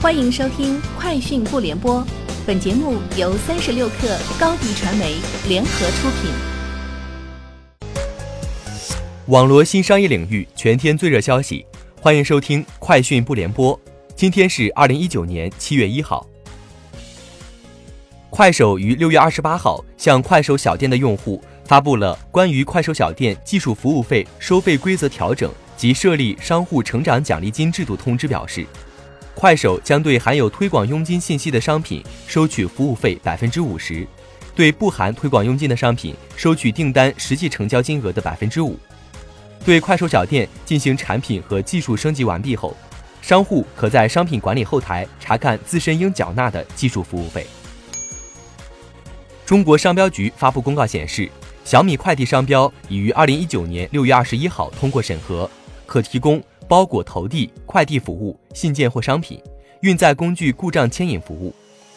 欢迎收听《快讯不联播》，本节目由三十六克高低传媒联合出品。网罗新商业领域全天最热消息，欢迎收听《快讯不联播》。今天是二零一九年七月一号。快手于六月二十八号向快手小店的用户发布了关于快手小店技术服务费收费规则调整。及设立商户成长奖励金制度通知表示，快手将对含有推广佣金信息的商品收取服务费百分之五十，对不含推广佣金的商品收取订单实际成交金额的百分之五。对快手小店进行产品和技术升级完毕后，商户可在商品管理后台查看自身应缴纳的技术服务费。中国商标局发布公告显示，小米快递商标已于二零一九年六月二十一号通过审核。可提供包裹投递、快递服务、信件或商品、运载工具故障牵引服务、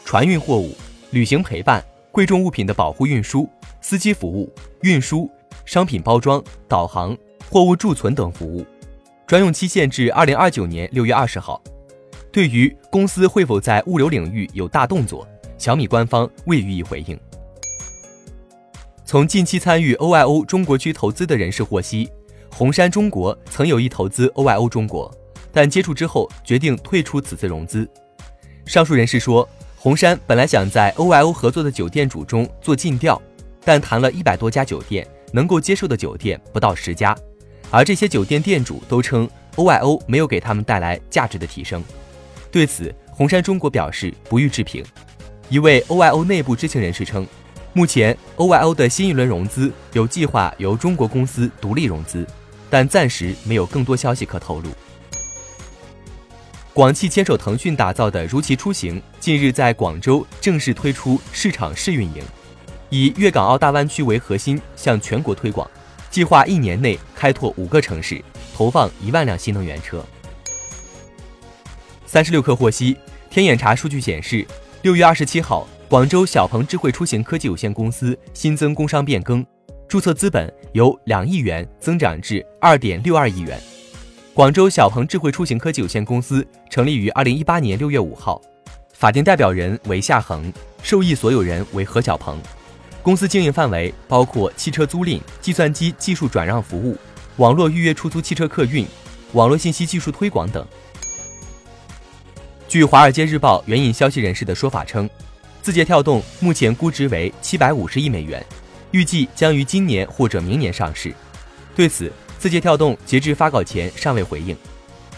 船运货物、旅行陪伴、贵重物品的保护运输、司机服务、运输、商品包装、导航、货物贮存等服务。专用期限至二零二九年六月二十号。对于公司会否在物流领域有大动作，小米官方未予以回应。从近期参与 OIO 中国区投资的人士获悉。红杉中国曾有意投资 OYO 中国，但接触之后决定退出此次融资。上述人士说，红杉本来想在 OYO 合作的酒店主中做尽调，但谈了一百多家酒店，能够接受的酒店不到十家，而这些酒店店主都称 OYO 没有给他们带来价值的提升。对此，红杉中国表示不予置评。一位 OYO 内部知情人士称，目前 OYO 的新一轮融资有计划由中国公司独立融资。但暂时没有更多消息可透露。广汽牵手腾讯打造的如祺出行近日在广州正式推出市场试运营，以粤港澳大湾区为核心向全国推广，计划一年内开拓五个城市，投放一万辆新能源车。三十六氪获悉，天眼查数据显示，六月二十七号，广州小鹏智慧出行科技有限公司新增工商变更。注册资本由两亿元增长至二点六二亿元。广州小鹏智慧出行科技有限公司成立于二零一八年六月五号，法定代表人为夏恒，受益所有人为何小鹏。公司经营范围包括汽车租赁、计算机技术转让服务、网络预约出租汽车客运、网络信息技术推广等。据《华尔街日报》援引消息人士的说法称，字节跳动目前估值为七百五十亿美元。预计将于今年或者明年上市。对此，字节跳动截至发稿前尚未回应。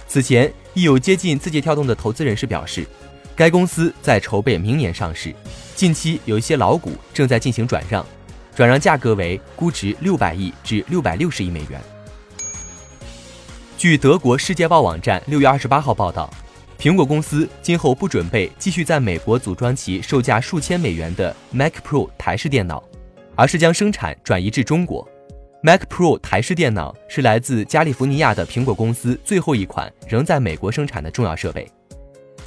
此前，亦有接近字节跳动的投资人士表示，该公司在筹备明年上市，近期有一些老股正在进行转让，转让价格为估值六百亿至六百六十亿美元。据德国《世界报》网站六月二十八号报道，苹果公司今后不准备继续在美国组装其售价数千美元的 Mac Pro 台式电脑。而是将生产转移至中国。Mac Pro 台式电脑是来自加利福尼亚的苹果公司最后一款仍在美国生产的重要设备。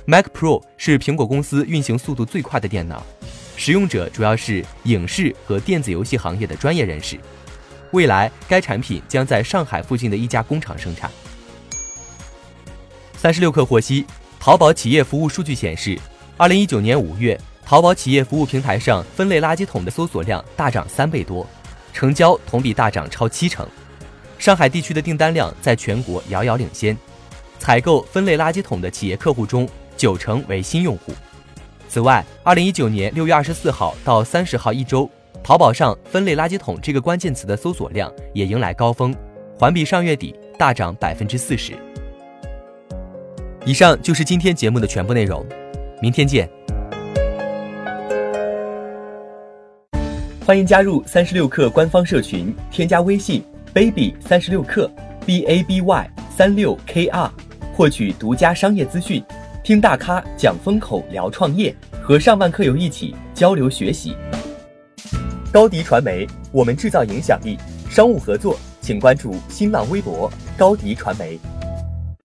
Mac Pro 是苹果公司运行速度最快的电脑，使用者主要是影视和电子游戏行业的专业人士。未来，该产品将在上海附近的一家工厂生产。三十六氪获悉，淘宝企业服务数据显示，二零一九年五月。淘宝企业服务平台上分类垃圾桶的搜索量大涨三倍多，成交同比大涨超七成。上海地区的订单量在全国遥遥领先，采购分类垃圾桶的企业客户中，九成为新用户。此外，二零一九年六月二十四号到三十号一周，淘宝上分类垃圾桶这个关键词的搜索量也迎来高峰，环比上月底大涨百分之四十。以上就是今天节目的全部内容，明天见。欢迎加入三十六氪官方社群，添加微信 baby 三十六氪 b a b y 三六 k r，获取独家商业资讯，听大咖讲风口，聊创业，和上万客友一起交流学习。高迪传媒，我们制造影响力。商务合作，请关注新浪微博高迪传媒。